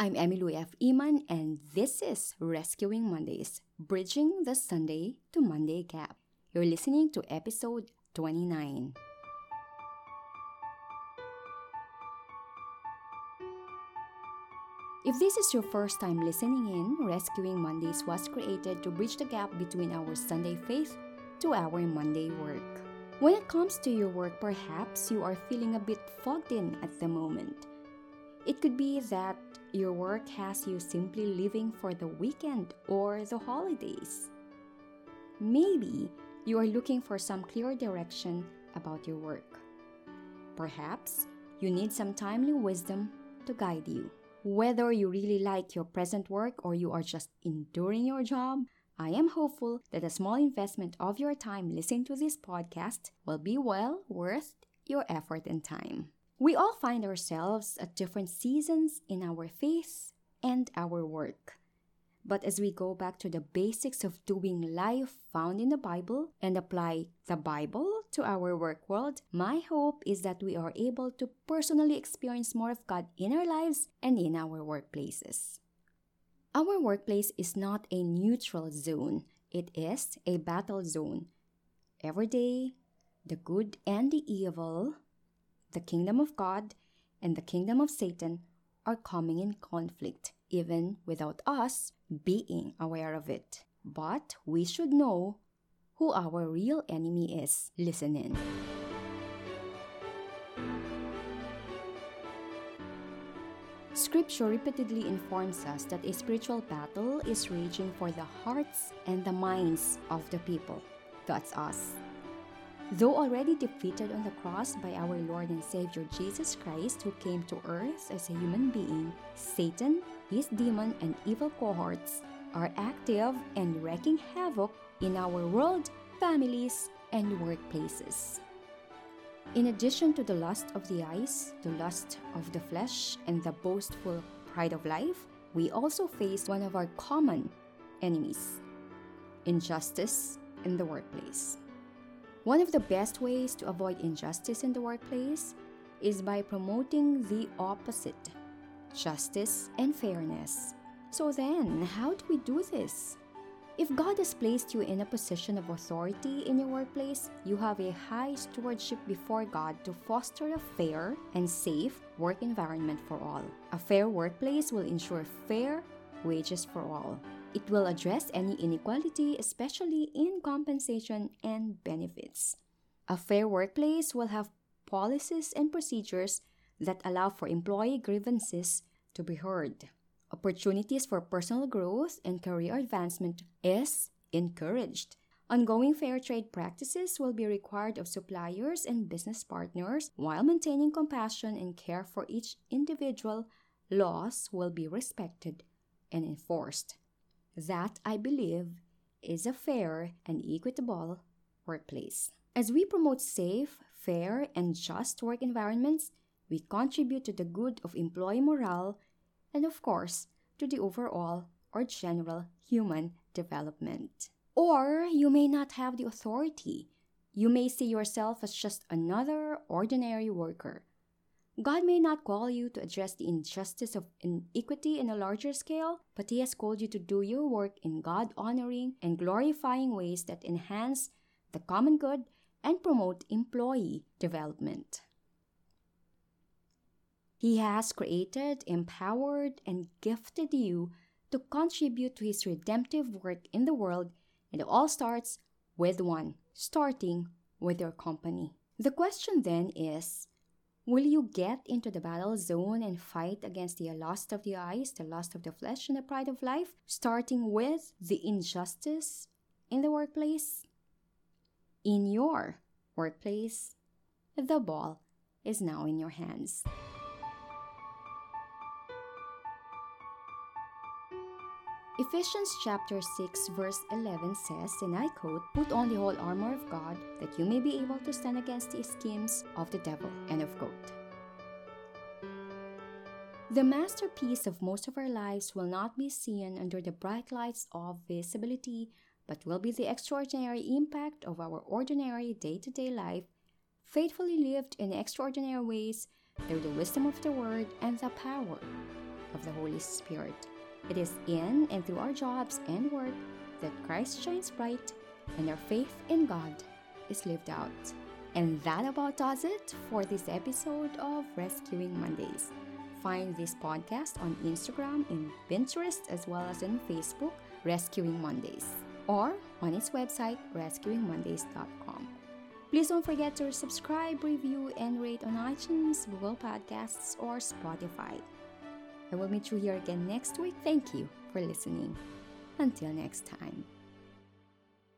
I'm Emily F. Iman, and this is Rescuing Mondays, bridging the Sunday to Monday gap. You're listening to episode 29. If this is your first time listening in, Rescuing Mondays was created to bridge the gap between our Sunday faith to our Monday work. When it comes to your work, perhaps you are feeling a bit fogged in at the moment. It could be that your work has you simply living for the weekend or the holidays. Maybe you are looking for some clear direction about your work. Perhaps you need some timely wisdom to guide you. Whether you really like your present work or you are just enduring your job, I am hopeful that a small investment of your time listening to this podcast will be well worth your effort and time. We all find ourselves at different seasons in our faith and our work. But as we go back to the basics of doing life found in the Bible and apply the Bible to our work world, my hope is that we are able to personally experience more of God in our lives and in our workplaces. Our workplace is not a neutral zone, it is a battle zone. Every day, the good and the evil, the kingdom of God and the kingdom of Satan are coming in conflict, even without us being aware of it. But we should know who our real enemy is. Listen in. Scripture repeatedly informs us that a spiritual battle is raging for the hearts and the minds of the people. That's us. Though already defeated on the cross by our Lord and Savior Jesus Christ, who came to earth as a human being, Satan, his demon, and evil cohorts are active and wreaking havoc in our world, families, and workplaces. In addition to the lust of the eyes, the lust of the flesh, and the boastful pride of life, we also face one of our common enemies injustice in the workplace. One of the best ways to avoid injustice in the workplace is by promoting the opposite justice and fairness. So then, how do we do this? If God has placed you in a position of authority in your workplace, you have a high stewardship before God to foster a fair and safe work environment for all. A fair workplace will ensure fair wages for all. It will address any inequality, especially in compensation and benefits. A fair workplace will have policies and procedures that allow for employee grievances to be heard. Opportunities for personal growth and career advancement is encouraged. Ongoing fair trade practices will be required of suppliers and business partners while maintaining compassion and care for each individual. Laws will be respected and enforced. That, I believe, is a fair and equitable workplace. As we promote safe, fair, and just work environments, we contribute to the good of employee morale and, of course, to the overall or general human development. Or you may not have the authority. You may see yourself as just another ordinary worker. God may not call you to address the injustice of inequity in a larger scale, but He has called you to do your work in God honoring and glorifying ways that enhance the common good and promote employee development. He has created, empowered, and gifted you to contribute to His redemptive work in the world, and it all starts with one, starting with your company. The question then is Will you get into the battle zone and fight against the lust of the eyes, the lust of the flesh, and the pride of life, starting with the injustice in the workplace? In your workplace, the ball is now in your hands. Ephesians chapter 6 verse 11 says, and I quote, Put on the whole armor of God, that you may be able to stand against the schemes of the devil. End of quote. The masterpiece of most of our lives will not be seen under the bright lights of visibility, but will be the extraordinary impact of our ordinary day to day life, faithfully lived in extraordinary ways through the wisdom of the Word and the power of the Holy Spirit. It is in and through our jobs and work that Christ shines bright and our faith in God is lived out. And that about does it for this episode of Rescuing Mondays. Find this podcast on Instagram and Pinterest as well as on Facebook, Rescuing Mondays, or on its website, rescuingmondays.com. Please don't forget to subscribe, review, and rate on iTunes, Google Podcasts, or Spotify. I will meet you here again next week. Thank you for listening. Until next time.